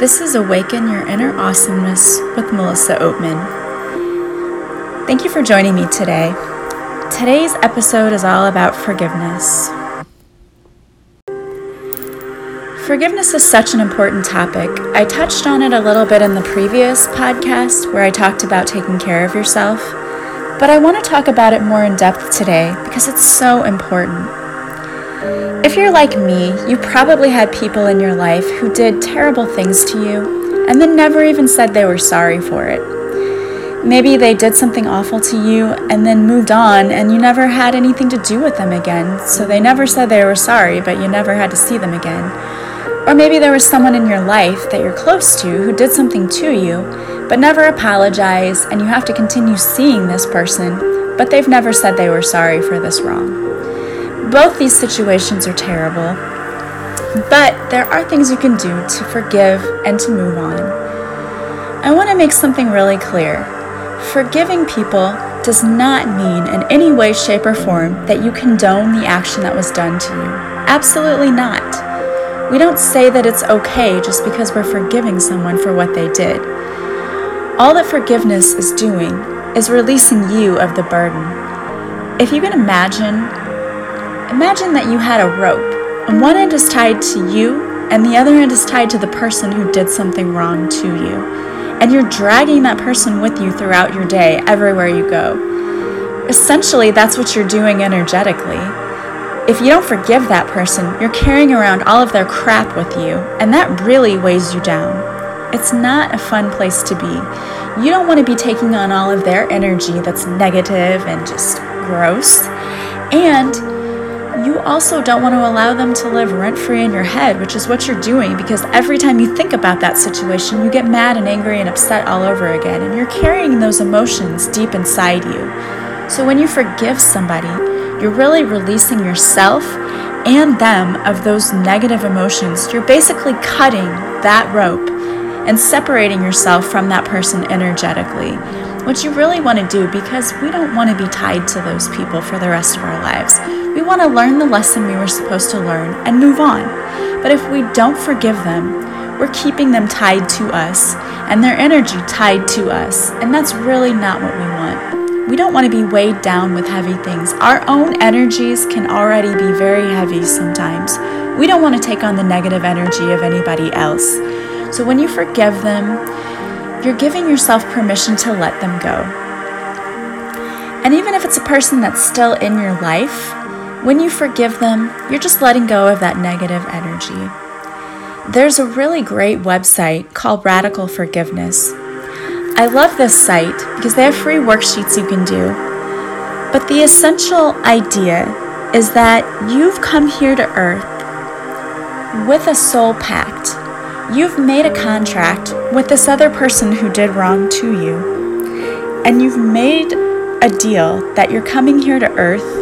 This is Awaken Your Inner Awesomeness with Melissa Oatman. Thank you for joining me today. Today's episode is all about forgiveness. Forgiveness is such an important topic. I touched on it a little bit in the previous podcast where I talked about taking care of yourself, but I want to talk about it more in depth today because it's so important. If you're like me, you probably had people in your life who did terrible things to you and then never even said they were sorry for it. Maybe they did something awful to you and then moved on and you never had anything to do with them again, so they never said they were sorry, but you never had to see them again. Or maybe there was someone in your life that you're close to who did something to you, but never apologized, and you have to continue seeing this person, but they've never said they were sorry for this wrong. Both these situations are terrible, but there are things you can do to forgive and to move on. I want to make something really clear. Forgiving people does not mean in any way, shape, or form that you condone the action that was done to you. Absolutely not. We don't say that it's okay just because we're forgiving someone for what they did. All that forgiveness is doing is releasing you of the burden. If you can imagine Imagine that you had a rope, and one end is tied to you, and the other end is tied to the person who did something wrong to you. And you're dragging that person with you throughout your day, everywhere you go. Essentially, that's what you're doing energetically. If you don't forgive that person, you're carrying around all of their crap with you, and that really weighs you down. It's not a fun place to be. You don't want to be taking on all of their energy that's negative and just gross. And you also don't want to allow them to live rent free in your head, which is what you're doing because every time you think about that situation, you get mad and angry and upset all over again, and you're carrying those emotions deep inside you. So when you forgive somebody, you're really releasing yourself and them of those negative emotions. You're basically cutting that rope and separating yourself from that person energetically what you really want to do because we don't want to be tied to those people for the rest of our lives. Want to learn the lesson we were supposed to learn and move on. But if we don't forgive them, we're keeping them tied to us and their energy tied to us, and that's really not what we want. We don't want to be weighed down with heavy things. Our own energies can already be very heavy sometimes. We don't want to take on the negative energy of anybody else. So when you forgive them, you're giving yourself permission to let them go. And even if it's a person that's still in your life, when you forgive them, you're just letting go of that negative energy. There's a really great website called Radical Forgiveness. I love this site because they have free worksheets you can do. But the essential idea is that you've come here to earth with a soul pact You've made a contract with this other person who did wrong to you, and you've made a deal that you're coming here to Earth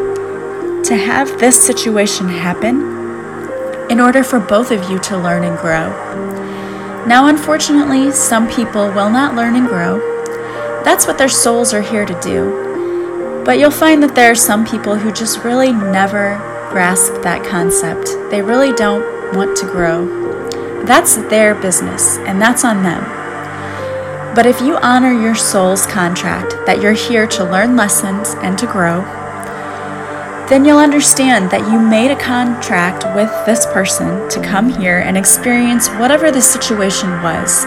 to have this situation happen in order for both of you to learn and grow. Now, unfortunately, some people will not learn and grow. That's what their souls are here to do. But you'll find that there are some people who just really never grasp that concept. They really don't want to grow. That's their business, and that's on them. But if you honor your soul's contract that you're here to learn lessons and to grow, then you'll understand that you made a contract with this person to come here and experience whatever the situation was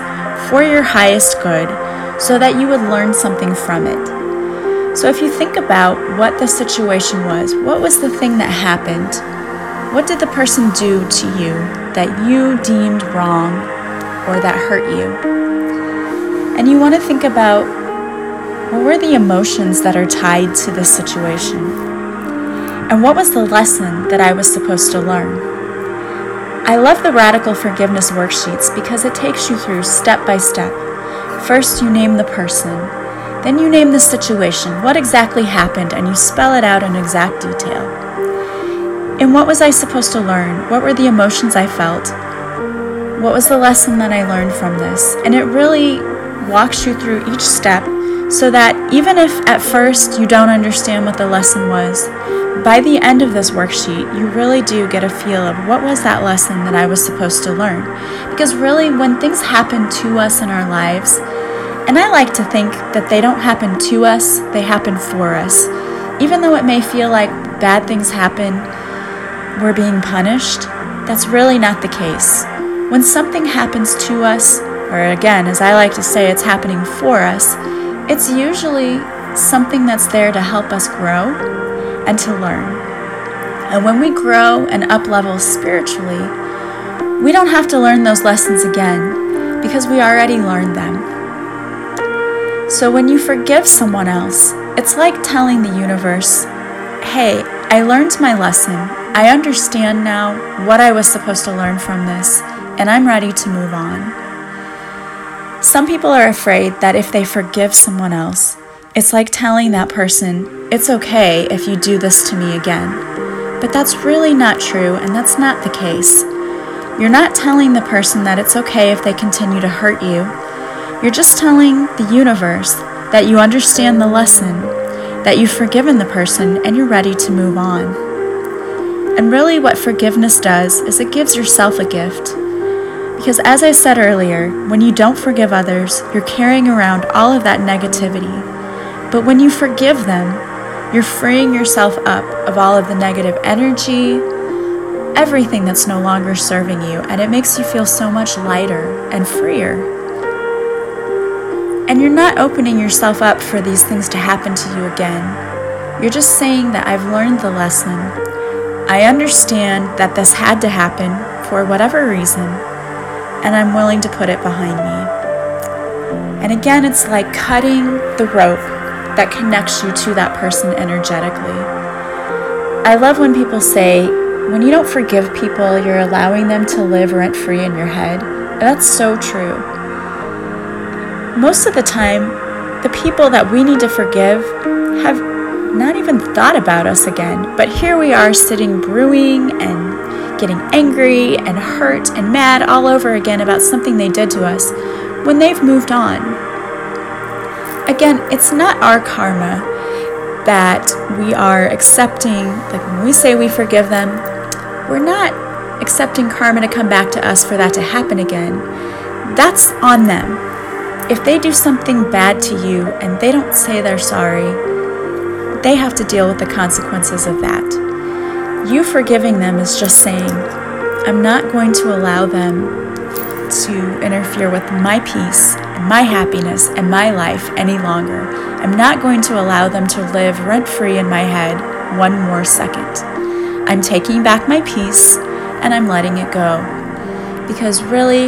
for your highest good so that you would learn something from it. So if you think about what the situation was, what was the thing that happened? What did the person do to you that you deemed wrong or that hurt you? And you want to think about what were the emotions that are tied to this situation? And what was the lesson that I was supposed to learn? I love the radical forgiveness worksheets because it takes you through step by step. First, you name the person, then you name the situation, what exactly happened, and you spell it out in exact detail. And what was I supposed to learn? What were the emotions I felt? What was the lesson that I learned from this? And it really walks you through each step so that even if at first you don't understand what the lesson was, by the end of this worksheet, you really do get a feel of what was that lesson that I was supposed to learn. Because really, when things happen to us in our lives, and I like to think that they don't happen to us, they happen for us. Even though it may feel like bad things happen, we're being punished, that's really not the case. When something happens to us, or again, as I like to say, it's happening for us, it's usually something that's there to help us grow and to learn. And when we grow and up level spiritually, we don't have to learn those lessons again because we already learned them. So when you forgive someone else, it's like telling the universe, hey, I learned my lesson. I understand now what I was supposed to learn from this, and I'm ready to move on. Some people are afraid that if they forgive someone else, it's like telling that person, it's okay if you do this to me again. But that's really not true, and that's not the case. You're not telling the person that it's okay if they continue to hurt you. You're just telling the universe that you understand the lesson, that you've forgiven the person, and you're ready to move on. And really, what forgiveness does is it gives yourself a gift. Because as I said earlier, when you don't forgive others, you're carrying around all of that negativity but when you forgive them, you're freeing yourself up of all of the negative energy, everything that's no longer serving you, and it makes you feel so much lighter and freer. And you're not opening yourself up for these things to happen to you again. You're just saying that I've learned the lesson. I understand that this had to happen for whatever reason, and I'm willing to put it behind me. And again, it's like cutting the rope that connects you to that person energetically. I love when people say, when you don't forgive people, you're allowing them to live rent free in your head. And that's so true. Most of the time, the people that we need to forgive have not even thought about us again. But here we are sitting brewing and getting angry and hurt and mad all over again about something they did to us when they've moved on. Again, it's not our karma that we are accepting, like when we say we forgive them, we're not accepting karma to come back to us for that to happen again. That's on them. If they do something bad to you and they don't say they're sorry, they have to deal with the consequences of that. You forgiving them is just saying, I'm not going to allow them to interfere with my peace and my happiness and my life any longer. I'm not going to allow them to live rent free in my head one more second. I'm taking back my peace and I'm letting it go. Because really,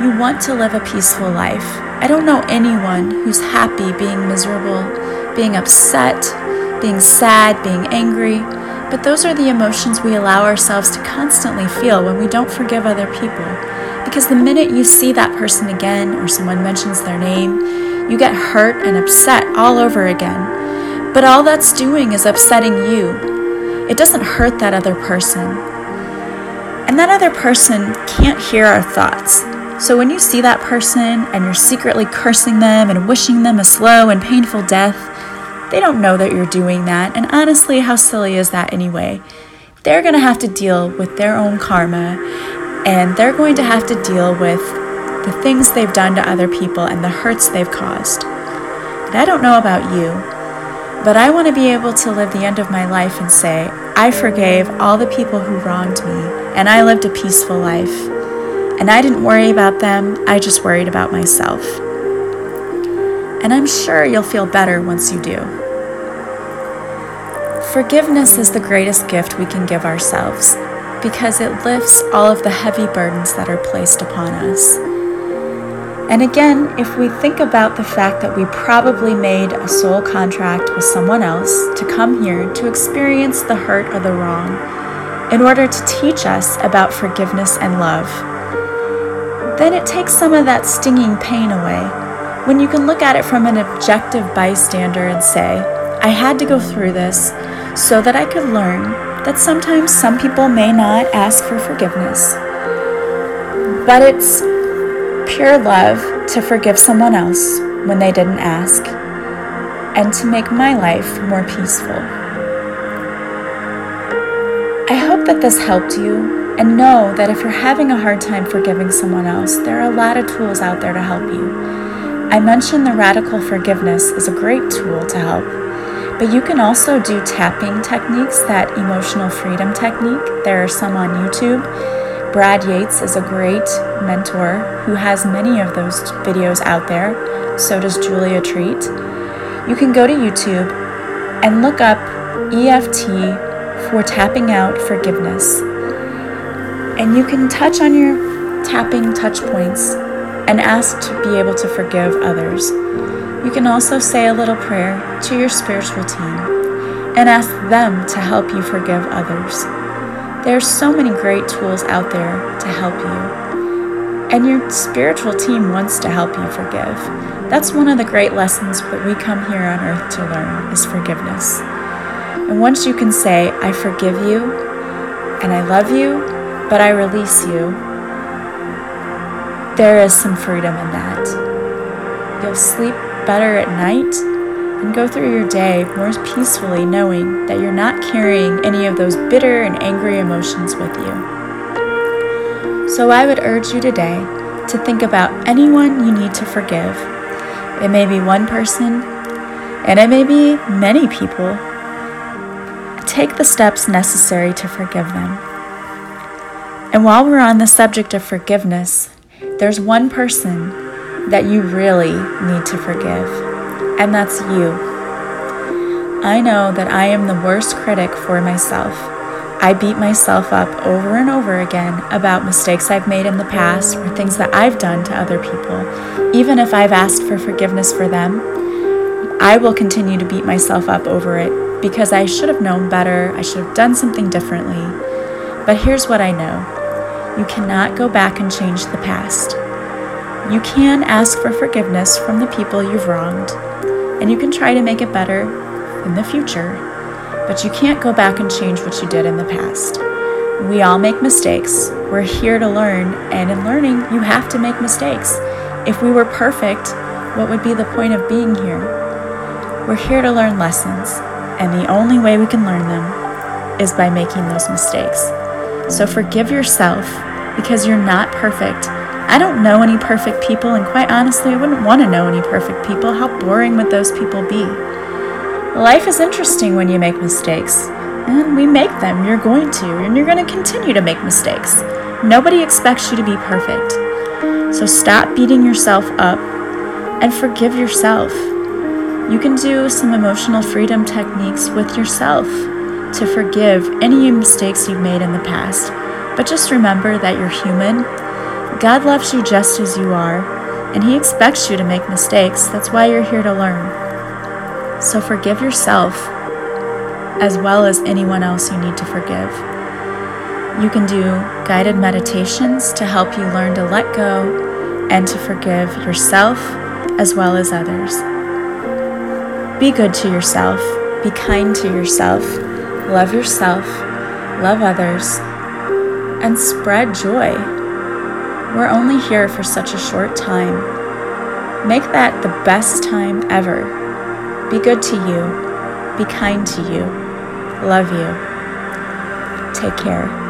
you want to live a peaceful life. I don't know anyone who's happy being miserable, being upset, being sad, being angry. But those are the emotions we allow ourselves to constantly feel when we don't forgive other people. Because the minute you see that person again or someone mentions their name, you get hurt and upset all over again. But all that's doing is upsetting you. It doesn't hurt that other person. And that other person can't hear our thoughts. So when you see that person and you're secretly cursing them and wishing them a slow and painful death, they don't know that you're doing that. And honestly, how silly is that anyway? They're going to have to deal with their own karma and they're going to have to deal with the things they've done to other people and the hurts they've caused. And I don't know about you, but I want to be able to live the end of my life and say, I forgave all the people who wronged me, and I lived a peaceful life. And I didn't worry about them, I just worried about myself. And I'm sure you'll feel better once you do. Forgiveness is the greatest gift we can give ourselves because it lifts all of the heavy burdens that are placed upon us. And again, if we think about the fact that we probably made a soul contract with someone else to come here to experience the hurt or the wrong in order to teach us about forgiveness and love, then it takes some of that stinging pain away when you can look at it from an objective bystander and say, I had to go through this so that I could learn that sometimes some people may not ask for forgiveness. But it's pure love to forgive someone else when they didn't ask and to make my life more peaceful. I hope that this helped you, and know that if you're having a hard time forgiving someone else, there are a lot of tools out there to help you. I mentioned the radical forgiveness is a great tool to help, but you can also do tapping techniques, that emotional freedom technique. There are some on YouTube. Brad Yates is a great mentor who has many of those videos out there. So does Julia Treat. You can go to YouTube and look up EFT for tapping out forgiveness. And you can touch on your tapping touch points and ask to be able to forgive others. You can also say a little prayer to your spiritual team and ask them to help you forgive others. There are so many great tools out there to help you. And your spiritual team wants to help you forgive. That's one of the great lessons that we come here on earth to learn is forgiveness. And once you can say, I forgive you and I love you, but I release you, there is some freedom in that. You'll sleep better at night and go through your day more peacefully, knowing that you're not carrying any of those bitter and angry emotions with you. So I would urge you today to think about anyone you need to forgive. It may be one person, and it may be many people take the steps necessary to forgive them. And while we're on the subject of forgiveness, there's one person that you really need to forgive, and that's you. I know that I am the worst critic for myself. I beat myself up over and over again about mistakes I've made in the past or things that I've done to other people. Even if I've asked for forgiveness for them, I will continue to beat myself up over it because I should have known better, I should have done something differently. But here's what I know you cannot go back and change the past. You can ask for forgiveness from the people you've wronged, and you can try to make it better in the future, but you can't go back and change what you did in the past. We all make mistakes. We're here to learn, and in learning, you have to make mistakes. If we were perfect, what would be the point of being here? We're here to learn lessons, and the only way we can learn them is by making those mistakes. So forgive yourself because you're not perfect. I don't know any perfect people, and quite honestly, I wouldn't want to know any perfect people. How boring would those people be? Life is interesting when you make mistakes, and we make them. You're going to, and you're going to continue to make mistakes. Nobody expects you to be perfect. So stop beating yourself up and forgive yourself. You can do some emotional freedom techniques with yourself to forgive any mistakes you've made in the past. But just remember that you're human. God loves you just as you are, and He expects you to make mistakes. That's why you're here to learn. So forgive yourself as well as anyone else you need to forgive. You can do guided meditations to help you learn to let go and to forgive yourself as well as others. Be good to yourself, be kind to yourself, love yourself, love others, and spread joy. We're only here for such a short time. Make that the best time ever. Be good to you, be kind to you, love you. Take care.